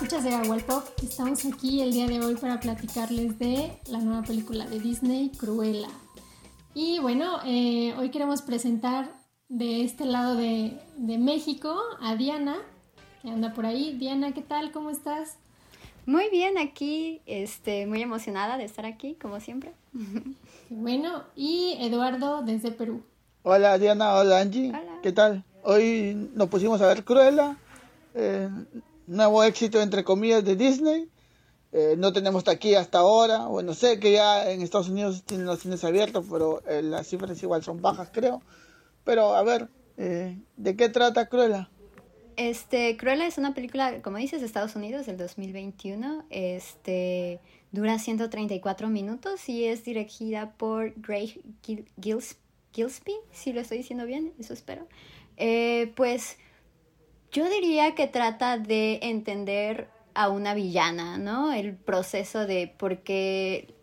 escuchas de Pop. Estamos aquí el día de hoy para platicarles de la nueva película de Disney, Cruella. Y bueno, eh, hoy queremos presentar de este lado de, de, México a Diana, que anda por ahí. Diana, ¿qué tal? ¿Cómo estás? Muy bien, aquí, este, muy emocionada de estar aquí, como siempre. Bueno, y Eduardo desde Perú. Hola Diana, hola Angie, ¿qué tal? Hoy nos pusimos a ver Cruella, eh, nuevo éxito entre comillas de Disney. Eh, no tenemos aquí hasta ahora. Bueno, sé que ya en Estados Unidos tienen los cines abiertos, pero eh, las cifras igual son bajas, creo. Pero a ver, eh, ¿de qué trata Cruella? Este, Cruella es una película, como dices, de Estados Unidos del 2021. Este, dura 134 minutos y es dirigida por Greg Gillespie, si lo estoy diciendo bien, eso espero. pues yo diría que trata de entender a una villana, ¿no? El proceso de por qué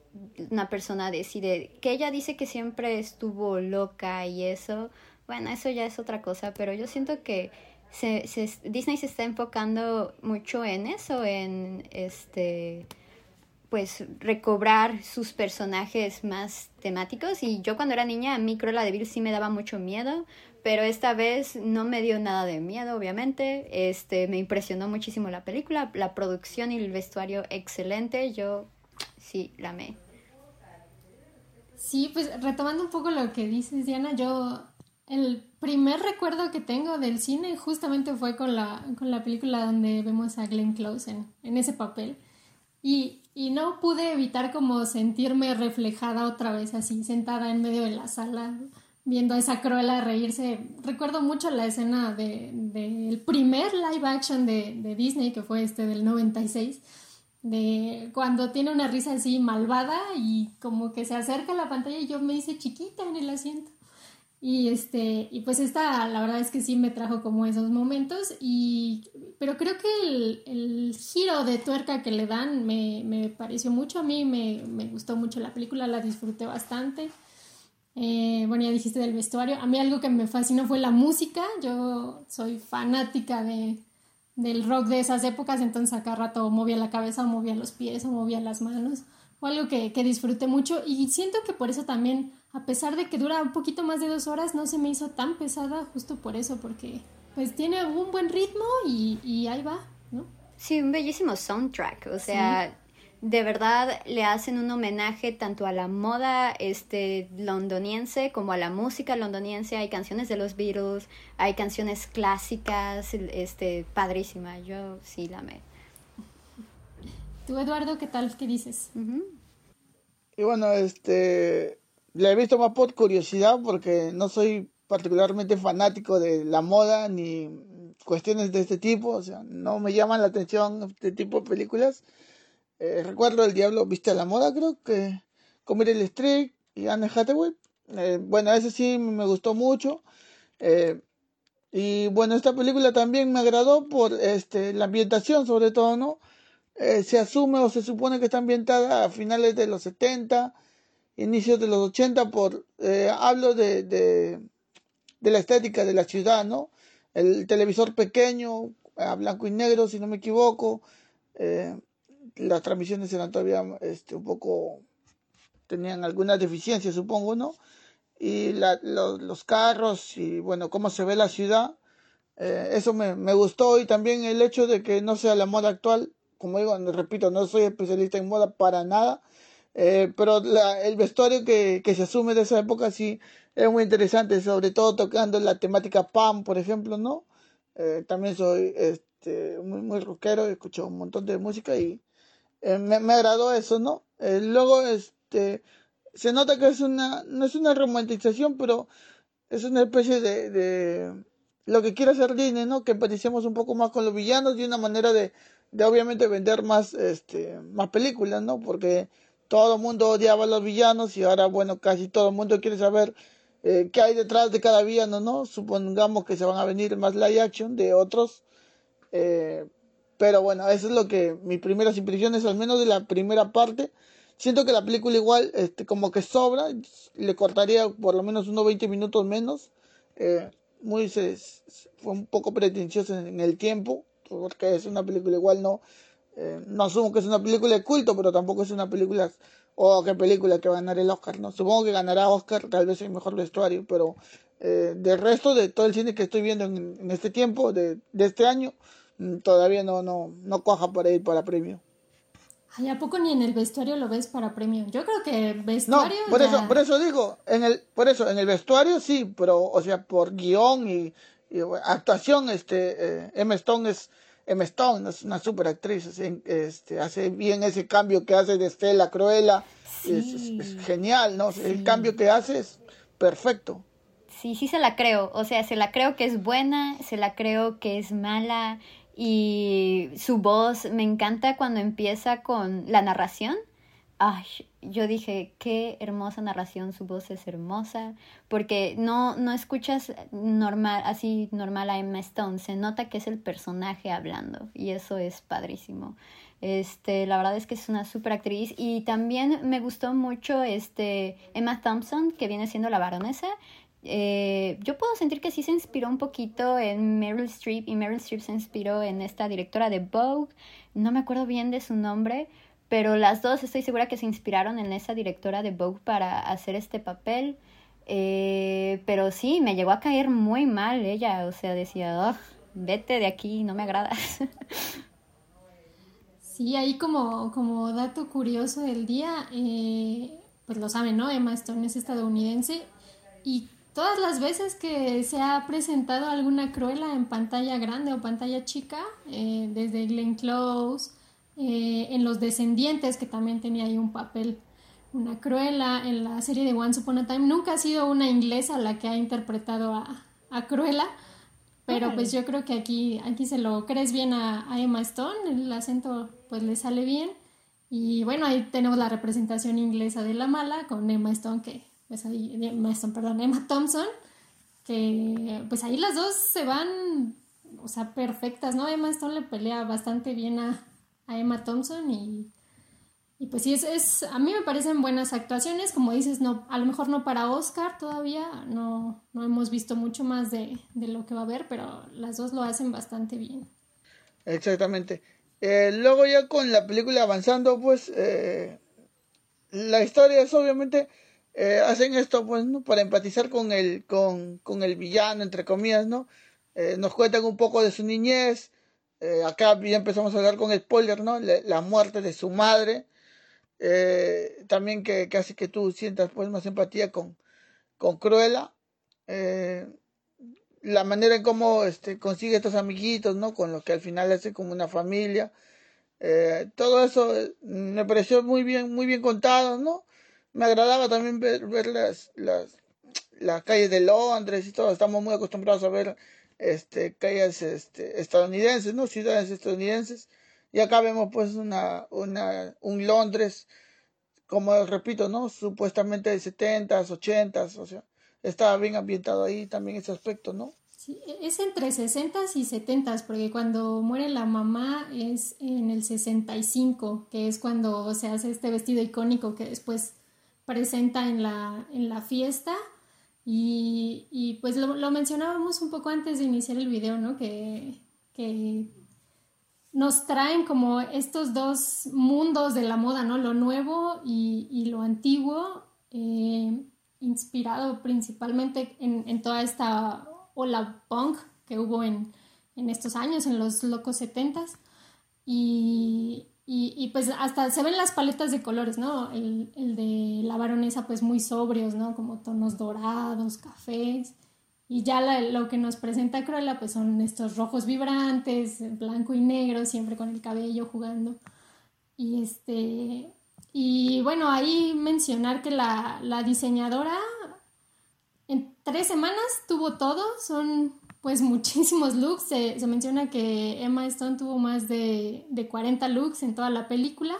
una persona decide, que ella dice que siempre estuvo loca y eso, bueno, eso ya es otra cosa, pero yo siento que se, se, Disney se está enfocando mucho en eso, en este pues recobrar sus personajes más temáticos y yo cuando era niña a mí Cruella de Vil sí me daba mucho miedo pero esta vez no me dio nada de miedo obviamente. Este me impresionó muchísimo la película la producción y el vestuario excelente. Yo sí la amé. Sí pues retomando un poco lo que dices Diana yo el primer recuerdo que tengo del cine justamente fue con la con la película donde vemos a Glenn Close en, en ese papel. Y y no pude evitar como sentirme reflejada otra vez así, sentada en medio de la sala, viendo a esa cruela reírse. Recuerdo mucho la escena del de, primer live action de, de, Disney, que fue este del 96, de cuando tiene una risa así malvada y como que se acerca a la pantalla y yo me hice chiquita en el asiento. Y este, y pues esta, la verdad es que sí me trajo como esos momentos. Y, pero creo que el, el giro de tuerca que le dan me, me pareció mucho. A mí me, me, gustó mucho la película, la disfruté bastante. Eh, bueno, ya dijiste del vestuario. A mí algo que me fascinó fue la música. Yo soy fanática de, del rock de esas épocas, entonces acá rato movía la cabeza, o movía los pies, o movía las manos. Fue algo que, que disfruté mucho y siento que por eso también a pesar de que dura un poquito más de dos horas, no se me hizo tan pesada justo por eso, porque pues tiene un buen ritmo y, ahí va, ¿no? Sí, un bellísimo soundtrack, o sea, de verdad le hacen un homenaje tanto a la moda este londoniense como a la música londoniense, hay canciones de los Beatles, hay canciones clásicas, este, padrísima, yo sí la amé. Tú, Eduardo, ¿qué tal? ¿Qué dices? Y bueno, este, la he visto más por curiosidad porque no soy particularmente fanático de la moda ni cuestiones de este tipo, o sea, no me llaman la atención este tipo de películas. Eh, recuerdo El Diablo Viste a la Moda, creo que con Meryl Streep y Anne Hathaway. Eh, bueno, ese sí me gustó mucho. Eh, y bueno, esta película también me agradó por este, la ambientación, sobre todo, ¿no? se asume o se supone que está ambientada a finales de los 70 inicios de los 80 por eh, hablo de, de, la estética de la ciudad, ¿no? El televisor pequeño, a blanco y negro, si no me equivoco. Las transmisiones eran todavía este, un poco, tenían algunas deficiencias, supongo, ¿no? Y la, los carros y, bueno, cómo se ve la ciudad. Eh, eso me, me, gustó y también el hecho de que no sea la moda actual. Como digo, repito, no soy especialista en moda para nada, eh, pero el vestuario que, que, se asume de esa época sí es muy interesante, sobre todo tocando la temática PAM, por ejemplo, ¿no? Eh, también soy este, muy, muy rockero, escucho un montón de música y eh, me, me, agradó eso, ¿no? luego, este, se nota que es una, no es una romantización, pero es una especie de, lo que quiere hacer Disney, ¿no? Que empaticemos un poco más con los villanos y una manera de, de obviamente vender más, este, más películas, ¿no? Porque todo el mundo odiaba a los villanos y ahora, bueno, casi todo el mundo quiere saber eh, qué hay detrás de cada villano, ¿no? Supongamos que se van a venir más live action de otros. Eh, pero bueno, eso es lo que mis primeras impresiones, al menos de la primera parte. Siento que la película igual, este, como que sobra, le cortaría por lo menos unos 20 minutos menos. Eh, muy, se, fue un poco pretencioso en, el tiempo, porque es una película igual no, eh, no asumo que es una película de culto, pero tampoco es una película, o oh, qué película que va a ganar el Oscar, ¿no? Supongo que ganará Oscar, tal vez el mejor vestuario, pero eh, del resto de todo el cine que estoy viendo en, este tiempo, de, de este año, todavía no, no, no cuaja para ir para premio. Ay, ¿a poco ni en el vestuario lo ves para premio? Yo creo que vestuario. No, por eso, por eso digo, en el, por eso, en el vestuario sí, pero, o sea, por guion y, actuación, este, eh, Emma Stone es, Emma Stone es una super actriz, este, hace bien ese cambio que hace de Estela Cruella, es, genial, ¿no? El cambio que hace es perfecto. Sí, sí se la creo, o sea, se la creo que es buena, se la creo que es mala, y su voz me encanta cuando empieza con la narración. Ay, yo dije, qué hermosa narración, su voz es hermosa, porque no, no escuchas normal, así normal a Emma Stone, se nota que es el personaje hablando y eso es padrísimo. Este, la verdad es que es una super actriz y también me gustó mucho este Emma Thompson, que viene siendo la baronesa. Eh, yo puedo sentir que sí se inspiró un poquito en Meryl Streep y Meryl Streep se inspiró en esta directora de Vogue, no me acuerdo bien de su nombre, pero las dos estoy segura que se inspiraron en esa directora de Vogue para hacer este papel. Eh, pero sí, me llegó a caer muy mal ella, o sea, decía, vete de aquí, no me agradas. Sí, ahí como, como dato curioso del día, eh, pues lo saben, ¿no? Emma Stone es estadounidense y todas las veces que se ha presentado alguna cruela en pantalla grande o pantalla chica, eh, desde Glenn Close, eh, en Los Descendientes, que también tenía ahí un papel, una cruela, en la serie de Once Upon a Time, nunca ha sido una inglesa la que ha interpretado a, a Cruella, pero pues yo creo que aquí, aquí se lo crees bien a, a Emma Stone, el acento pues le sale bien. Y bueno, ahí tenemos la representación inglesa de la mala con Emma Stone, que pues ahí, perdón, Emma Thompson, que pues ahí las dos se van, o sea, perfectas, ¿no? Emma Stone le pelea bastante bien a, Emma Thompson y, y pues sí, es, es, a mí me parecen buenas actuaciones, como dices, no, a lo mejor no para Oscar todavía, no, no hemos visto mucho más de, lo que va a haber, pero las dos lo hacen bastante bien. Exactamente. Eh, luego ya con la película avanzando, pues eh, la historia es obviamente eh, hacen esto pues ¿no? para empatizar con el, con, con el villano, entre comillas, ¿no? Eh, nos cuentan un poco de su niñez. Eh, acá ya empezamos a hablar con spoiler, ¿no? La, muerte de su madre. también que, que, hace que tú sientas pues más empatía con, con Cruella. la manera en cómo este, consigue estos amiguitos, ¿no? Con lo que al final hace como una familia. todo eso me pareció muy bien, muy bien contado, ¿no? Me agradaba también ver, ver las, las, las, calles de Londres y todo. Estamos muy acostumbrados a ver este, calles este, estadounidenses, ¿no? Ciudades estadounidenses. Y acá vemos pues una, una, un Londres, como repito, ¿no? Supuestamente de 70s, 80s, o sea, estaba bien ambientado ahí también ese aspecto, ¿no? Sí, es entre 60s y 70s, porque cuando muere la mamá es en el 65, que es cuando se hace este vestido icónico que después presenta en la, en la fiesta. Y, y pues lo, lo, mencionábamos un poco antes de iniciar el video, ¿no? Que, que, nos traen como estos dos mundos de la moda, ¿no? Lo nuevo y, y lo antiguo, eh, inspirado principalmente en, en, toda esta ola punk que hubo en, en estos años, en los locos setentas. Y, y, pues hasta se ven las paletas de colores, ¿no? El, el, de la baronesa pues muy sobrios, ¿no? Como tonos dorados, cafés. Y ya lo que nos presenta Cruella pues son estos rojos vibrantes, blanco y negro, siempre con el cabello jugando. Y este... Y bueno, ahí mencionar que la, la diseñadora en tres semanas tuvo todo, son pues muchísimos looks. Se, menciona que Emma Stone tuvo más de, de, 40 looks en toda la película.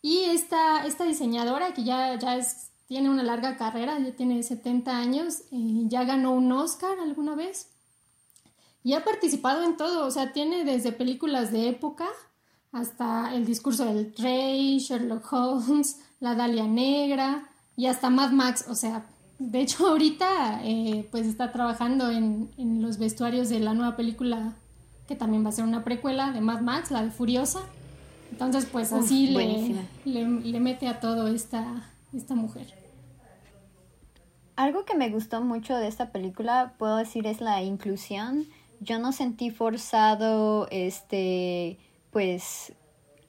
Y esta, esta diseñadora, que ya, ya tiene una larga carrera, ya tiene 70 años, ya ganó un Oscar alguna vez. Y ha participado en todo, o sea, tiene desde películas de época hasta El discurso del rey, Sherlock Holmes, La Dalia Negra y hasta Mad Max, o sea, de hecho, ahorita eh, pues está trabajando en, los vestuarios de la nueva película que también va a ser una precuela de Mad Max, la de Furiosa. Entonces, pues así le, le, mete a todo esta, esta mujer. Algo que me gustó mucho de esta película, puedo decir, es la inclusión. Yo no sentí forzado, este, pues,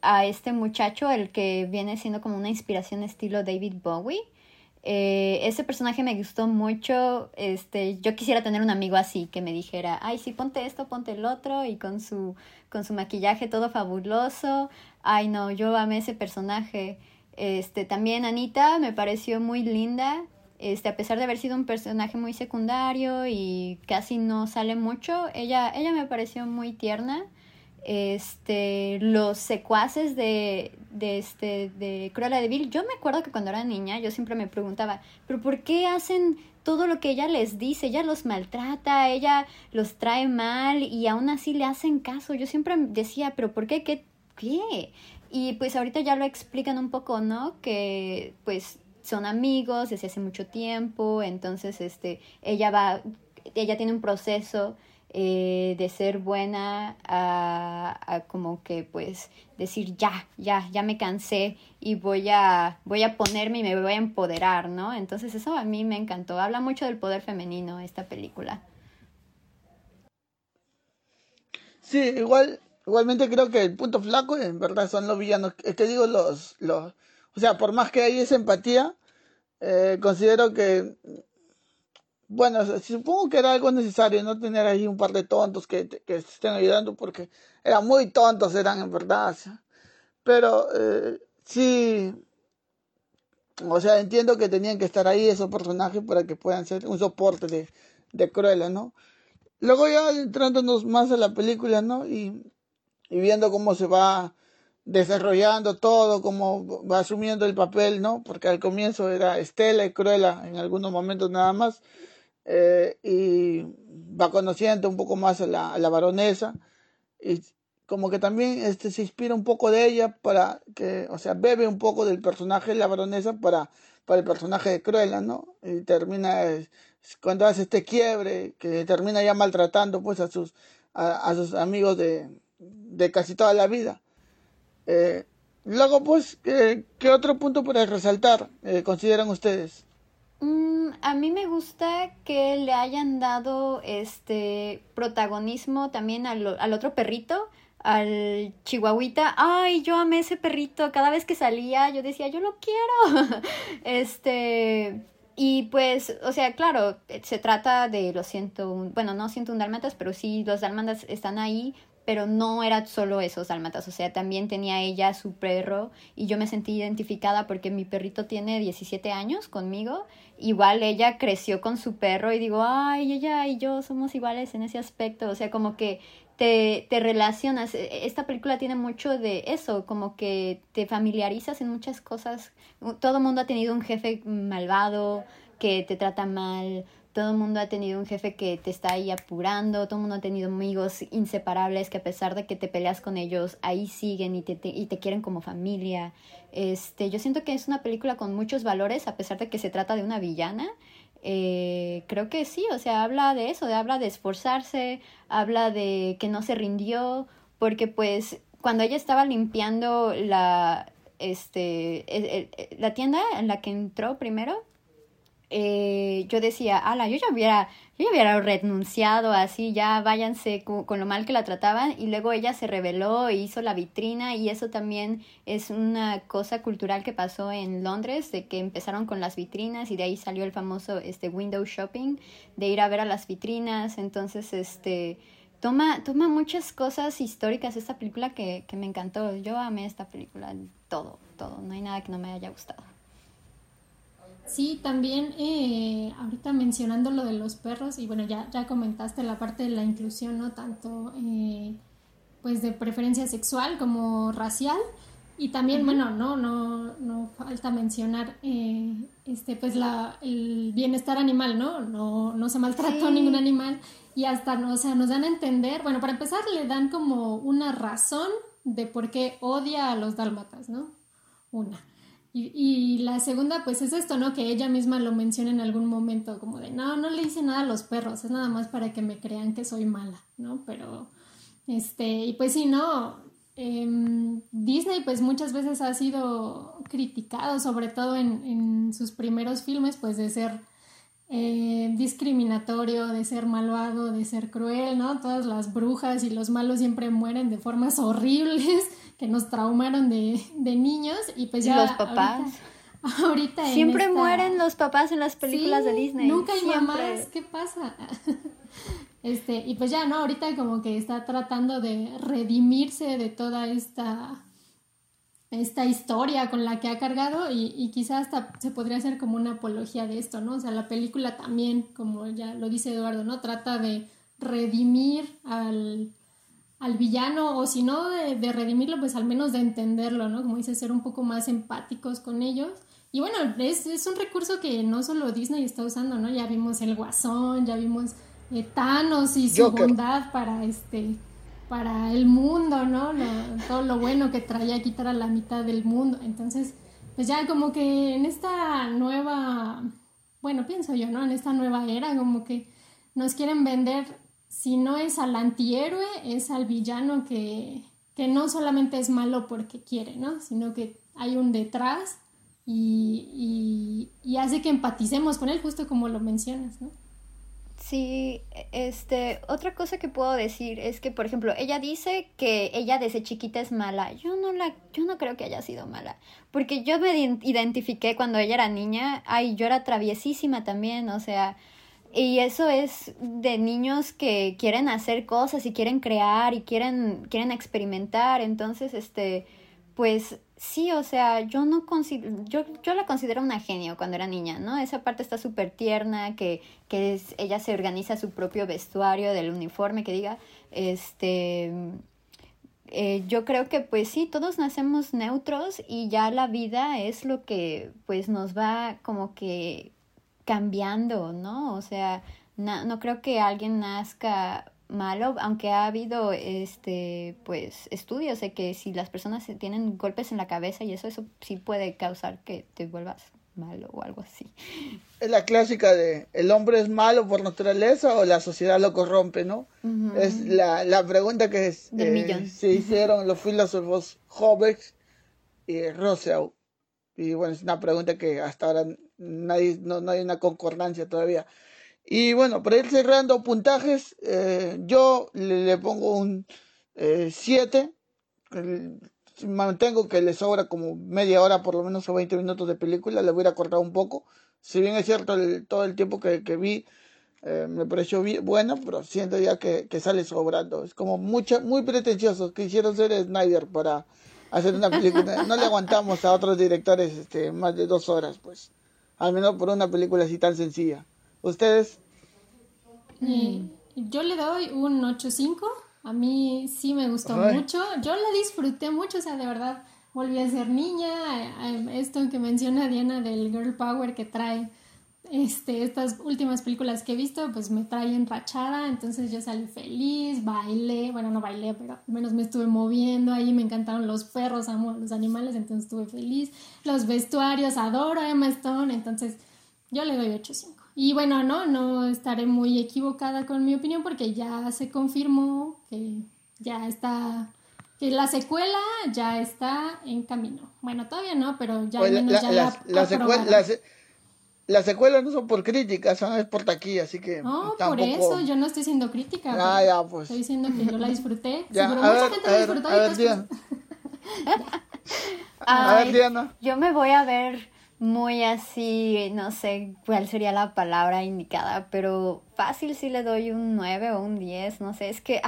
a este muchacho, el que viene siendo como una inspiración estilo David Bowie. Eh, ese personaje me gustó mucho. Este, yo quisiera tener un amigo así que me dijera, ay, sí, ponte esto, ponte el otro, y con su, con su maquillaje todo fabuloso. Ay, no, yo amé ese personaje. Este, también Anita me pareció muy linda. Este, a pesar de haber sido un personaje muy secundario y casi no sale mucho, ella, ella me pareció muy tierna este, los secuaces de, de, este, de Cruella de. Yo me acuerdo que cuando era niña yo siempre me preguntaba, pero ¿por qué hacen todo lo que ella les dice? Ella los maltrata, ella los trae mal y aún así le hacen caso. Yo siempre decía, pero ¿por qué? ¿Qué? ¿Qué? Y pues ahorita ya lo explican un poco, ¿no? Que pues son amigos desde hace mucho tiempo, entonces este, ella va, ella tiene un proceso eh, de ser buena a, como que pues decir ya, ya, ya me cansé y voy a, voy a ponerme y me voy a empoderar, ¿no? Entonces eso a mí me encantó. Habla mucho del poder femenino esta película. Sí, igual, igualmente creo que el punto flaco en verdad son los villanos. Es que digo los, los, o sea, por más que hay esa empatía, eh, considero que bueno, supongo que era algo necesario, no tener ahí un par de tontos que, que estén ayudando, porque eran muy tontos, eran en verdad. Pero eh, sí, o sea, entiendo que tenían que estar ahí esos personajes para que puedan ser un soporte de, de Cruella, ¿no? Luego ya entrándonos más a la película, ¿no? Y, y viendo cómo se va desarrollando todo, cómo va asumiendo el papel, ¿no? Porque al comienzo era Estela y Cruella en algunos momentos nada más eh, y va conociendo un poco más a la, a la, baronesa y como que también este, se inspira un poco de ella para que, o sea, bebe un poco del personaje de la baronesa para, para el personaje de Cruella, ¿no? Y termina, cuando hace este quiebre, que termina ya maltratando pues a sus, a, sus amigos de, de casi toda la vida. Eh, luego pues, ¿qué otro punto para resaltar eh, consideran ustedes? Mm, a mí me gusta que le hayan dado este protagonismo también al, al otro perrito, al chihuahuita. Ay, yo amé ese perrito. Cada vez que salía yo decía, yo lo quiero. este, y pues, o sea, claro, se trata de los ciento, bueno, no ciento un dálmatas, pero sí los dálmatas están ahí pero no era solo esos dálmatas, o sea, también tenía ella su perro y yo me sentí identificada porque mi perrito tiene 17 años conmigo, igual ella creció con su perro y digo, ay, ella y yo somos iguales en ese aspecto, o sea, como que te, te relacionas, e, esta película tiene mucho de eso, como que te familiarizas en muchas cosas, todo mundo ha tenido un jefe malvado que te trata mal, todo el mundo ha tenido un jefe que te está ahí apurando, todo el mundo ha tenido amigos inseparables que a pesar de que te peleas con ellos, ahí siguen y te, y te quieren como familia. Este, yo siento que es una película con muchos valores, a pesar de que se trata de una villana. Eh, creo que sí, o sea, habla de eso, habla de esforzarse, habla de que no se rindió, porque pues cuando ella estaba limpiando la, este, la tienda en la que entró primero, eh, yo decía, ala, yo ya hubiera, yo ya hubiera renunciado así, ya váyanse con, lo mal que la trataban y luego ella se reveló e hizo la vitrina y eso también es una cosa cultural que pasó en Londres, de que empezaron con las vitrinas y de ahí salió el famoso este window shopping, de ir a ver a las vitrinas, entonces este toma, toma muchas cosas históricas esta película que, que me encantó, yo amé esta película, todo, todo, no hay nada que no me haya gustado. Sí, también eh, ahorita mencionando lo de los perros, y bueno, ya, ya comentaste la parte de la inclusión, ¿no? Tanto eh, pues de preferencia sexual como racial. Y también, bueno, no, no, no falta mencionar eh, este, pues la, el bienestar animal, ¿no? No, no se maltrató ningún animal. Y hasta, no, o sea, nos dan a entender, bueno, para empezar le dan como una razón de por qué odia a los dálmatas, ¿no? Una. Y, la segunda, pues es esto, ¿no? Que ella misma lo menciona en algún momento, como de, no, no le hice nada a los perros, es nada más para que me crean que soy mala, ¿no? Pero, Este, y pues sí, no, em, Disney pues muchas veces ha sido criticado, sobre todo en, en sus primeros filmes, pues de ser eh, discriminatorio, de ser malvado, de ser cruel, ¿no? Todas las brujas y los malos siempre mueren de formas horribles que nos traumaron de, de niños y pues ya... los papás. Ahorita, siempre mueren los papás en las películas de Disney. Nunca hay mamás, ¿qué pasa? este, y pues ya, ¿no? Ahorita como que está tratando de redimirse de toda esta esta historia con la que ha cargado y, y quizás hasta se podría hacer como una apología de esto, ¿no? O sea, la película también, como ya lo dice Eduardo, ¿no? Trata de redimir al, al villano o si no de, de, redimirlo, pues al menos de entenderlo, ¿no? Como dice, ser un poco más empáticos con ellos. Y bueno, es, es un recurso que no solo Disney está usando, ¿no? Ya vimos el guasón, ya vimos eh, Thanos y su bondad para este para el mundo, ¿no? todo lo bueno que traía quitar a la mitad del mundo. Entonces, pues ya como que en esta nueva, bueno, pienso yo, ¿no? En esta nueva era, como que nos quieren vender, si no es al antihéroe, es al villano que, que no solamente es malo porque quiere, ¿no? Sino que hay un detrás y, y, y hace que empaticemos con él, justo como lo mencionas, ¿no? Sí, este, otra cosa que puedo decir es que, por ejemplo, ella dice que ella desde chiquita es mala. Yo no la, yo no creo que haya sido mala, porque yo me identifiqué cuando ella era niña. Ay, yo era traviesísima también, o sea, y eso es de niños que quieren hacer cosas y quieren crear y quieren, quieren experimentar. Entonces, este, pues sí, o sea, yo no considero, yo, yo la considero una genio cuando era niña, ¿no? Esa parte está súper tierna, que, que ella se organiza su propio vestuario del uniforme, que diga, este, eh, yo creo que pues sí, todos nacemos neutros y ya la vida es lo que pues nos va como que cambiando, ¿no? O sea, no creo que alguien nazca malo, aunque ha habido este pues estudios de que si las personas tienen golpes en la cabeza y eso eso sí puede causar que te vuelvas malo o algo así. Es la clásica de el hombre es malo por naturaleza o la sociedad lo corrompe, ¿no? Es la, la, pregunta que eh, se hicieron los filósofos Hobbes y Rousseau. Y bueno, es una pregunta que hasta ahora nadie, no, no hay una concordancia todavía. Y bueno, para ir cerrando puntajes, eh, yo le, pongo un 7. Eh, mantengo que le sobra como media hora, por lo menos o 20 minutos de película. Le voy a cortar un poco. Si bien es cierto, todo el tiempo que, vi eh, me pareció bien, bueno, pero siento ya que, que, sale sobrando. Es como mucha, muy pretencioso. Quisieron ser Snyder para hacer una película. No le aguantamos a otros directores este, más de dos horas, pues. Al menos por una película así tan sencilla. ¿Ustedes? Mm. yo le doy un 8.5. A mí sí me gustó mucho. Yo la disfruté mucho, o sea, de verdad volví a ser niña. Esto que menciona Diana del Girl Power que trae este, estas últimas películas que he visto, pues me trae enrachada. Entonces yo salí feliz, bailé. Bueno, no bailé, pero al menos me estuve moviendo ahí. Me encantaron los perros, amo los animales, entonces estuve feliz. Los vestuarios, adoro a Emma Stone. Entonces yo le doy 8.5. Y bueno, no, no estaré muy equivocada con mi opinión porque ya se confirmó que ya está, que la secuela ya está en camino. Bueno, todavía no, pero ya al menos ya la, la, secuela, las secuelas no son por críticas, son por taquilla, así que. No, por eso yo no estoy siendo crítica. Ah, ya, pues. Estoy diciendo que yo la disfruté. Ya, Seguro mucha gente la disfrutó. A ver, Diana. a ver, Diana. Yo me voy a ver muy así, no sé cuál sería la palabra indicada, pero fácil si le doy un 9 o un 10, no sé, es que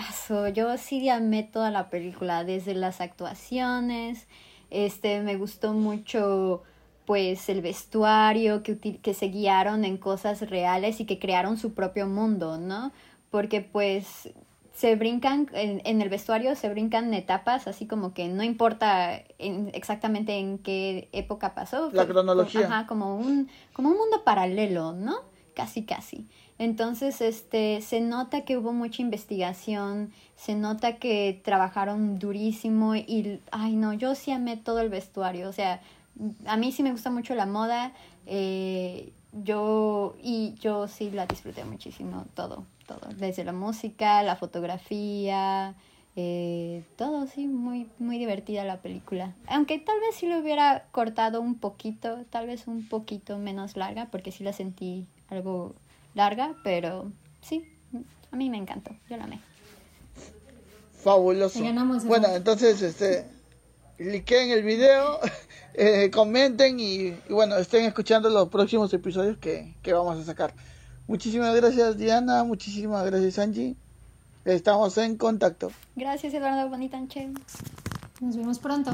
yo sí amé toda la película, desde las actuaciones, este, me gustó mucho pues el vestuario, que, que se guiaron en cosas reales y que crearon su propio mundo, ¿no? Porque pues se brincan, en, el vestuario se brincan etapas, así como que no importa exactamente en qué época pasó. La cronología. Ajá, como un, como un mundo paralelo, ¿no? Casi, casi. Entonces, este, se nota que hubo mucha investigación, se nota que trabajaron durísimo y, ay no, yo sí amé todo el vestuario, o sea, a mí sí me gusta mucho la moda, eh, yo, y yo sí la disfruté muchísimo todo todo, desde la música, la fotografía, Eh, todo, sí, muy, muy divertida la película. Aunque tal vez si lo hubiera cortado un poquito, tal vez un poquito menos larga, porque sí la sentí algo larga, pero sí, a mí me encantó, yo la amé. Fabuloso. Bueno, entonces, este, en el video, eh, comenten y, bueno, estén escuchando los próximos episodios que, que vamos a sacar. Muchísimas gracias Diana, muchísimas gracias Angie. Estamos en contacto. Gracias Eduardo Bonitanche. Nos vemos pronto.